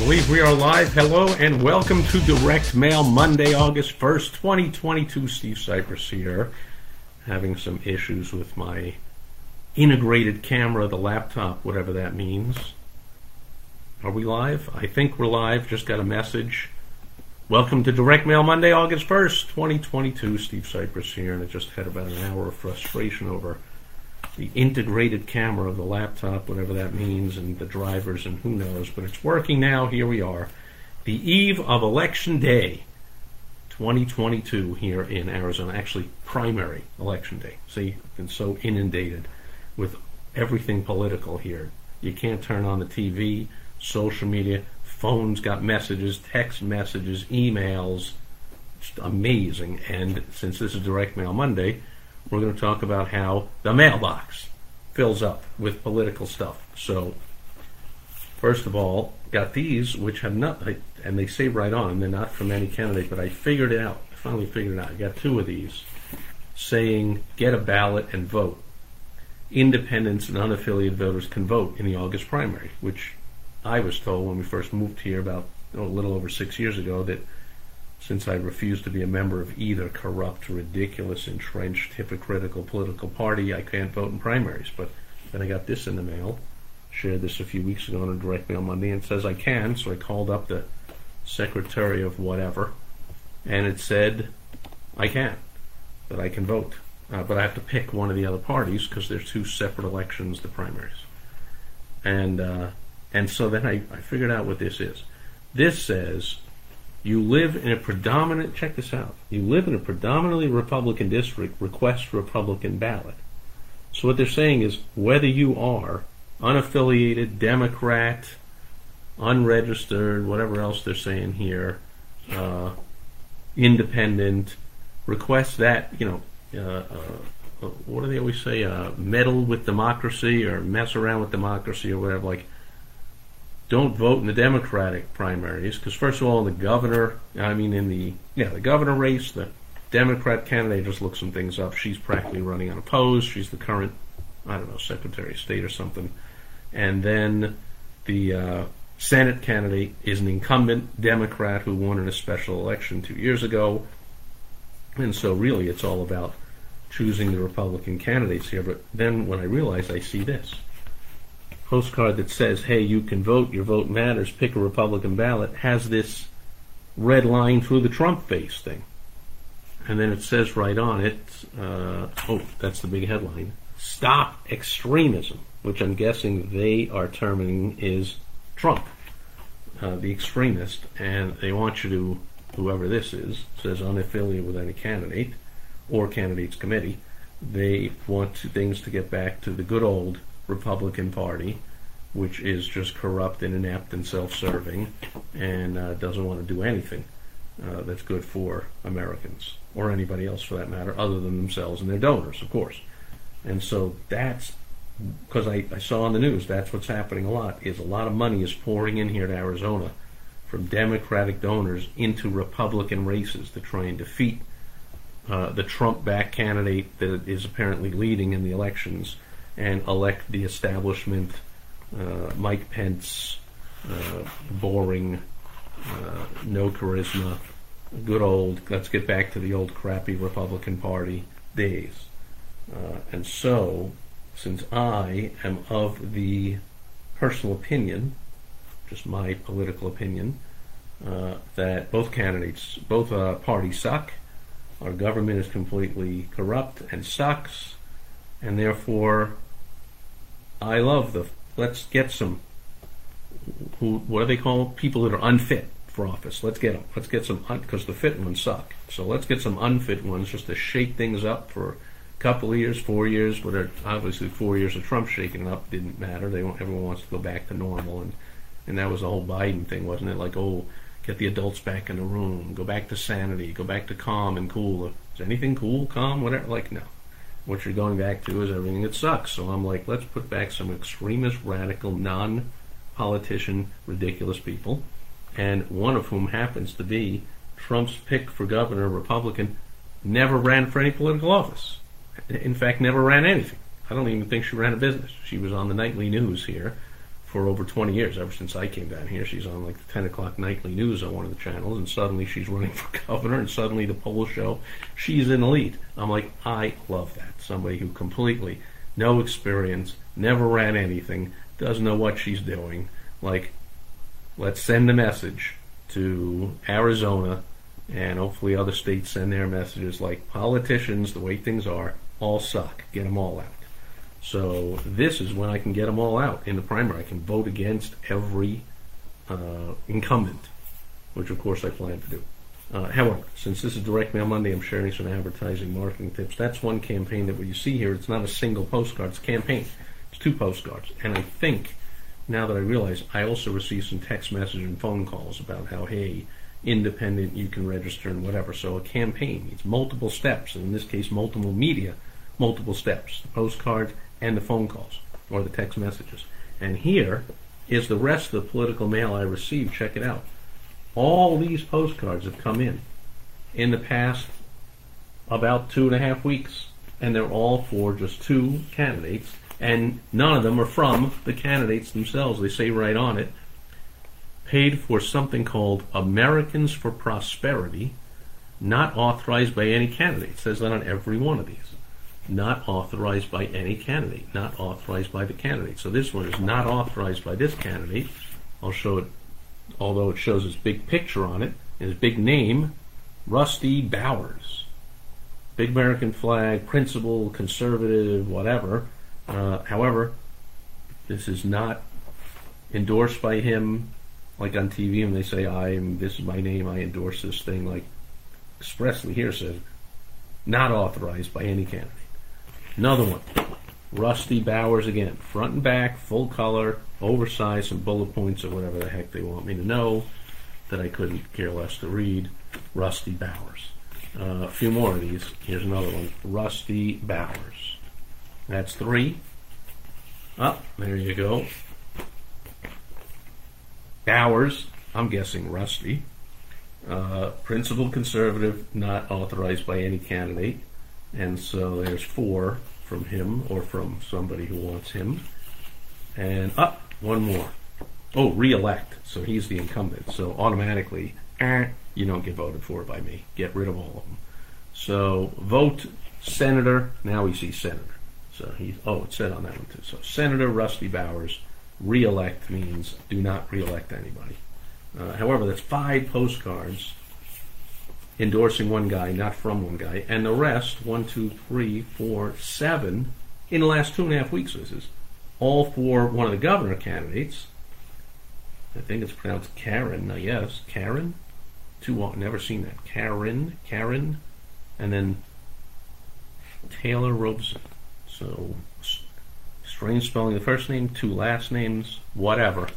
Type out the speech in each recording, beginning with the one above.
Believe we are live. Hello and welcome to Direct Mail Monday, August 1st, 2022. Steve Sipress here. Having some issues with my integrated camera, the laptop, whatever that means. Are we live? I think we're live. Just got a message. Welcome to Direct Mail Monday, August 1st, 2022. Steve Sipress here, and I just had about an hour of frustration over the integrated camera of the laptop, whatever that means, and the drivers, and who knows. But it's working now. Here we are. The eve of Election Day 2022 here in Arizona. Actually, primary Election Day. See, I've been so inundated with everything political here. You can't turn on the TV, social media, phones got messages, text messages, emails. Just amazing. And since this is Direct Mail Monday, we're going to talk about how the mailbox fills up with political stuff. So, first of all, got these, which have not, and they say right on, they're not from any candidate, but I figured it out. I finally figured it out. I got two of these saying get a ballot and vote. Independents and unaffiliated voters can vote in the August primary, which I was told when we first moved here about oh, a little over six years ago that since I refuse to be a member of either corrupt, ridiculous, entrenched, hypocritical political party, I can't vote in primaries. But then I got this in the mail, shared this a few weeks ago on a direct mail Monday, and says I can. So I called up the secretary of whatever, and it said I can, that I can vote. Uh, but I have to pick one of the other parties because there's two separate elections, the primaries. And uh, and so then I, I figured out what this is. This says you live in a predominant, check this out, you live in a predominantly Republican district, request Republican ballot. So what they're saying is whether you are unaffiliated, Democrat, unregistered, whatever else they're saying here, uh, independent, request that, you know, uh, uh, what do they always say, uh, meddle with democracy or mess around with democracy or whatever, like, don't vote in the Democratic primaries because first of all, the governor, I mean, in the yeah, the governor race, the Democrat candidate just looked some things up. She's practically running unopposed. She's the current, I don't know, Secretary of State or something. And then the uh, Senate candidate is an incumbent Democrat who won in a special election two years ago. And so, really, it's all about choosing the Republican candidates here. But then when I realize I see this postcard that says, hey, you can vote, your vote matters, pick a Republican ballot, has this red line through the Trump face thing. And then it says right on it, uh, oh, that's the big headline Stop Extremism, which I'm guessing they are terming is Trump, uh, the extremist. And they want you to, whoever this is, says unaffiliated with any candidate or candidates committee, they want things to get back to the good old Republican Party, which is just corrupt and inept and self-serving, and uh, doesn't want to do anything uh, that's good for Americans or anybody else for that matter, other than themselves and their donors, of course. And so that's because I, I saw on the news that's what's happening a lot is a lot of money is pouring in here to Arizona from Democratic donors into Republican races to try and defeat uh, the Trump-backed candidate that is apparently leading in the elections and elect the establishment, uh, Mike Pence, uh, boring, uh, no charisma, good old, let's get back to the old crappy Republican Party days. Uh, and so, since I am of the personal opinion, just my political opinion, uh, that both candidates, both uh, parties suck, our government is completely corrupt and sucks, and therefore I love the let's get some who what do they call people that are unfit for office? Let's get them. Let's get some because the fit ones suck. So let's get some unfit ones just to shake things up for a couple of years, four years. But obviously, four years of Trump shaking it up didn't matter. They everyone wants to go back to normal, and and that was the whole Biden thing, wasn't it? Like oh, get the adults back in the room, go back to sanity, go back to calm and cool. Is anything cool, calm, whatever? Like, no. What you're going back to is everything that sucks. So I'm like, let's put back some extremist, radical, non politician, ridiculous people, and one of whom happens to be Trump's pick for governor, Republican, never ran for any political office. In fact, never ran anything. I don't even think she ran a business. She was on the nightly news here for over 20 years. Ever since I came down here, she's on like the 10 o'clock nightly news on one of the channels, and suddenly she's running for governor, and suddenly the polls show she's in the lead. I'm like, I love that. Somebody who completely, no experience, never ran anything, doesn't know what she's doing. Like, let's send a message to Arizona, and hopefully other states send their messages like politicians, the way things are, all suck. Get them all out. So this is when I can get them all out in the primary. I can vote against every uh, incumbent, which of course I plan to do. Uh, however, since this is Direct Mail Monday, I'm sharing some advertising marketing tips. That's one campaign that what you see here, it's not a single postcard, it's a campaign. It's two postcards. And I think, now that I realize, I also received some text message and phone calls about how, hey, independent, you can register and whatever. So a campaign needs multiple steps, and in this case, multiple media, multiple steps. The postcard and the phone calls or the text messages. And here is the rest of the political mail I received. Check it out. All these postcards have come in in the past about two and a half weeks, and they're all for just two candidates, and none of them are from the candidates themselves. They say right on it, paid for something called Americans for Prosperity, not authorized by any candidate. It says that on every one of these not authorized by any candidate, not authorized by the candidate. So this one is not authorized by this candidate. I'll show it, although it shows his big picture on it, his big name, Rusty Bowers. Big American flag, principal, conservative, whatever. Uh, however, this is not endorsed by him, like on TV, and they say, "I am. This is my name. I endorse this thing." Like expressly here says, not authorized by any candidate. Another one. Rusty Bowers again. Front and back, full color, oversized, some bullet points or whatever the heck they want me to know that I couldn't care less to read. Rusty Bowers. Uh, a few more of these. Here's another one. Rusty Bowers. That's three. Oh, there you go. Bowers, I'm guessing Rusty. Uh, principal conservative, not authorized by any candidate. And so there's four from him or from somebody who wants him. And up, oh, one more. Oh, re-elect. So he's the incumbent. So automatically, eh, you don't get voted for by me. Get rid of all of them. So vote senator. Now we see senator. So he's. Oh, it said on that one too. So Senator Rusty Bowers. Re-elect means do not re-elect anybody. Uh, however, that's five postcards endorsing one guy, not from one guy, and the rest, one, two, three, four, seven, in the last two and a half weeks, this is all for one of the governor candidates. I think it's pronounced Karrin, uh, yes, Karrin. Too never seen that. Karrin, Karrin, and then Taylor Robeson. So strange spelling the first name, two last names, whatever.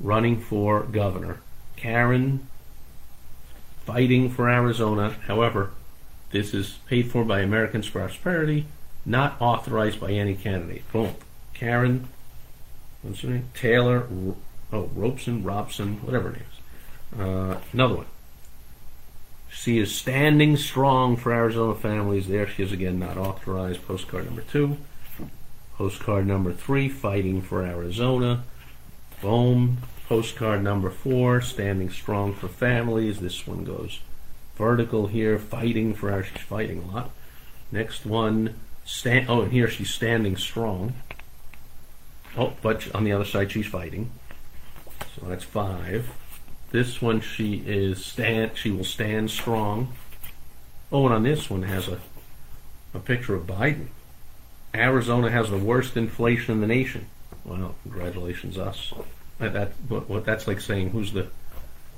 Running for governor. Karrin fighting for Arizona. However, this is paid for by Americans for Prosperity, not authorized by any candidate. Boom. Karrin, what's her name? Taylor, oh, Robeson, Robson, whatever it is. Uh, another one. She is standing strong for Arizona families. There she is again, not authorized. Postcard number two. Postcard number three, fighting for Arizona. Boom postcard number four, standing strong for families. This one goes vertical here, fighting for our, she's fighting a lot. Next one, stand, oh, and here she's standing strong. Oh, but on the other side she's fighting. So that's five. This one she is stand, she will stand strong. Oh, and on this one has a, a picture of Biden. Arizona has the worst inflation in the nation. Well, congratulations us. That, that what, what that's like saying who's the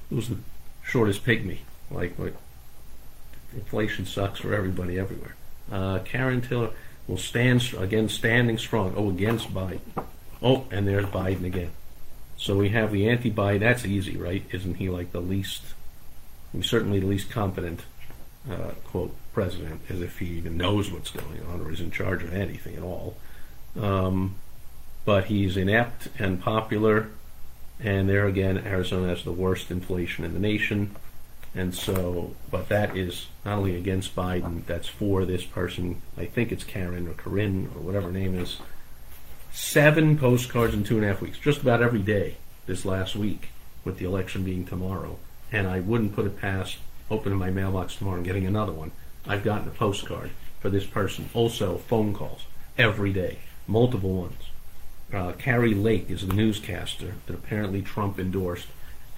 who's the shortest pygmy? Like? Inflation sucks for everybody everywhere. Uh, Karrin Taylor will stand again, standing strong. Oh, against Biden. Oh, and there's Biden again. So we have the anti-Biden. That's easy, right? Isn't he like the least? He's certainly the least competent uh, quote president as if he even knows what's going on or is in charge of anything at all. Um, but he's inept and popular, and there again, Arizona has the worst inflation in the nation. And so, but that is not only against Biden, that's for this person. I think it's Karrin or Corinne or whatever her name is. Seven postcards in two and a half weeks, just about every day this last week, with the election being tomorrow. And I wouldn't put it past opening my mailbox tomorrow and getting another one. I've gotten a postcard for this person. Also, phone calls every day, multiple ones. Uh, Kari Lake is the newscaster that apparently Trump endorsed.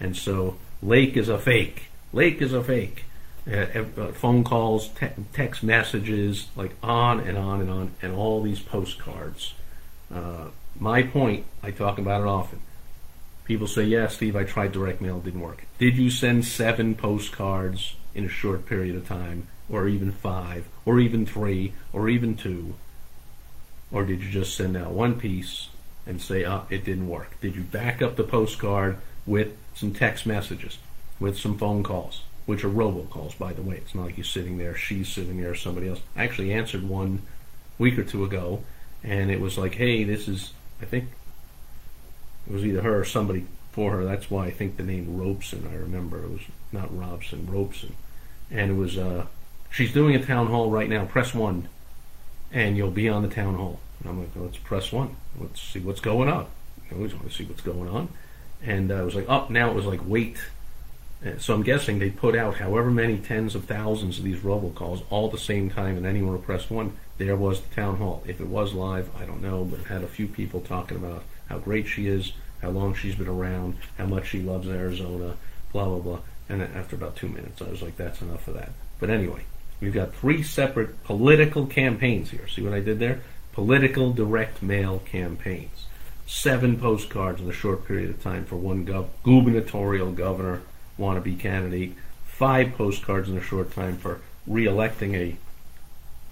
And so Lake is a fake. Lake is a fake. Uh, uh, phone calls, te- text messages, like on and on and on, and all these postcards. Uh, my point, I talk about it often. People say, yeah, Steve, I tried direct mail, it didn't work. Did you send seven postcards in a short period of time, or even five, or even three, or even two? Or did you just send out one piece and say, ah, it didn't work? Did you back up the postcard with some text messages, with some phone calls, which are robocalls, by the way? It's not like you're sitting there, she's sitting there, somebody else. I actually answered one week or two ago, and it was like, hey, this is, I think it was either her or somebody for her. That's why I think the name Robeson, I remember. It was not Robson, Robeson. And it was, uh, she's doing a town hall right now, press one, and you'll be on the town hall. And I'm like, let's press one. Let's see what's going on. I always want to see what's going on. And uh, I was like, oh, now it was like, wait. So I'm guessing they put out however many tens of thousands of these robocalls all at the same time, and anyone who pressed one, there was the town hall. If it was live, I don't know, but it had a few people talking about how great she is, how long she's been around, how much she loves Arizona, blah, blah, blah. And then after about two minutes, I was like, that's enough of that. But anyway, we've got three separate political campaigns here. See what I did there? Political direct mail campaigns. Seven postcards in a short period of time for one gov- gubernatorial governor wannabe candidate. Five postcards in a short time for re-electing a.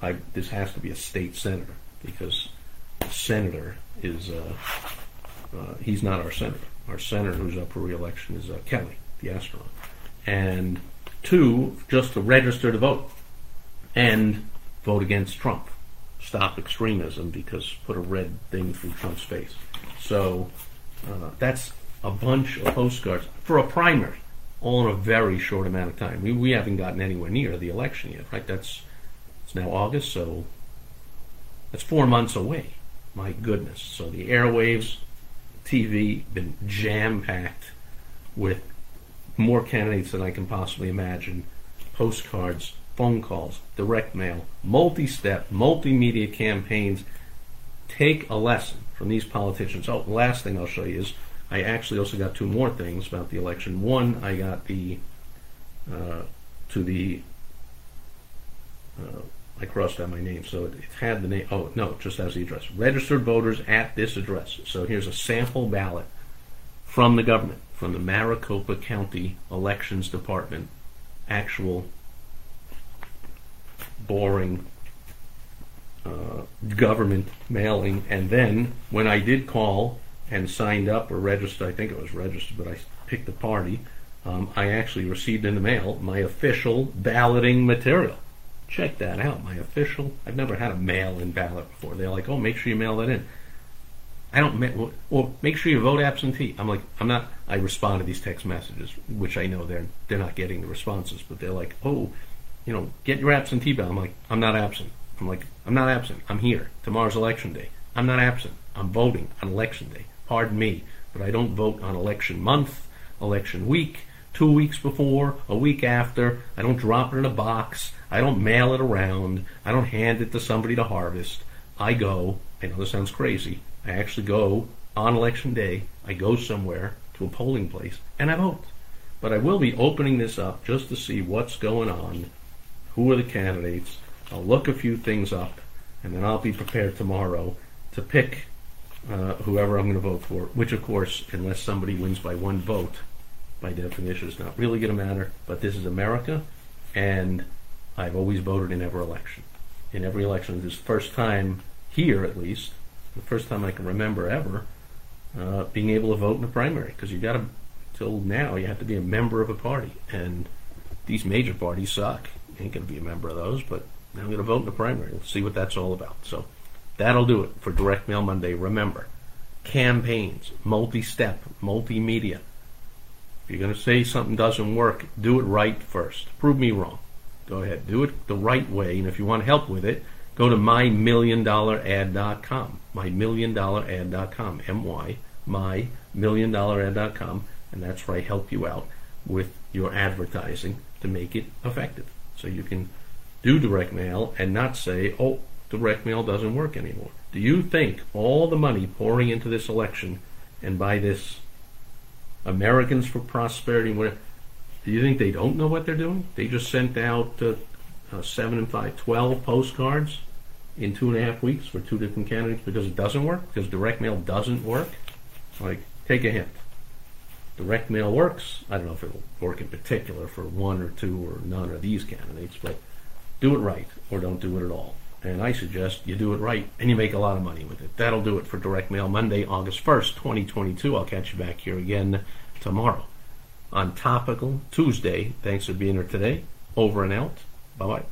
I, this has to be a state senator because senator is uh, uh, he's not our senator. Our senator who's up for re-election is uh, Kelly, the astronaut. And two, just to register to vote and vote against Trump. Stop extremism because put a red thing through Trump's face. So uh, that's a bunch of postcards for a primary, all in a very short amount of time. We, we haven't gotten anywhere near the election yet, right? That's it's now August, so that's four months away. My goodness. So the airwaves, TV, been jam packed with more candidates than I can possibly imagine, postcards, phone calls, direct mail, multi step, multimedia campaigns. Take a lesson from these politicians. Oh, last thing I'll show you is I actually also got two more things about the election. One, I got the uh, to the uh, I crossed out my name, so it, it had the name. Oh no, just has the address. Registered voters at this address. So here's a sample ballot from the government, from the Maricopa County Elections Department. Actual boring uh, government mailing, and then when I did call and signed up or registered, I think it was registered, but I picked the party. Um, I actually received in the mail my official balloting material check that out. My official, I've never had a mail-in ballot before. They're like, oh, make sure you mail that in. I don't, well, make sure you vote absentee. I'm like, I'm not, I respond to these text messages, which I know they're, they're not getting the responses, but they're like, oh, you know, get your absentee ballot. I'm like, I'm not absent. I'm like, I'm not absent. I'm here. Tomorrow's election day. I'm not absent. I'm voting on election day. Pardon me, but I don't vote on election month, election week, two weeks before, a week after. I don't drop it in a box. I don't mail it around. I don't hand it to somebody to harvest. I go, I know this sounds crazy, I actually go on election day, I go somewhere to a polling place and I vote. But I will be opening this up just to see what's going on, who are the candidates. I'll look a few things up, and then I'll be prepared tomorrow to pick uh, whoever I'm going to vote for, which, of course, unless somebody wins by one vote, by definition, is not really going to matter. But this is America, and I've always voted in every election. In every election, this is first time here, at least, the first time I can remember ever uh, being able to vote in a primary because you got to till now you have to be a member of a party, and these major parties suck. Ain't going to be a member of those, but I'm going to vote in the primary. We'll see what that's all about. So that'll do it for Direct Mail Monday. Remember, campaigns, multi-step, multimedia. If you're going to say something doesn't work, do it right first. Prove me wrong. Go ahead, do it the right way, and if you want help with it, go to mymilliondollarad.com. Mymilliondollarad.com. M-Y, mymilliondollarad.com, and that's where I help you out with your advertising to make it effective. So you can do direct mail and not say, oh, direct mail doesn't work anymore. Do you think all the money pouring into this election and by this Americans for Prosperity, do you think they don't know what they're doing? They just sent out uh, uh, seven and five, 12 postcards in two and a half weeks for two different candidates because it doesn't work, because direct mail doesn't work. Like, take a hint. Direct mail works. I don't know if it'll work in particular for one or two or none of these candidates, but do it right or don't do it at all. And I suggest you do it right and you make a lot of money with it. That'll do it for Direct Mail Monday, August 1st, 2022. I'll catch you back here again tomorrow on Topical Tuesday. Thanks for being here today. Over and out. Bye bye.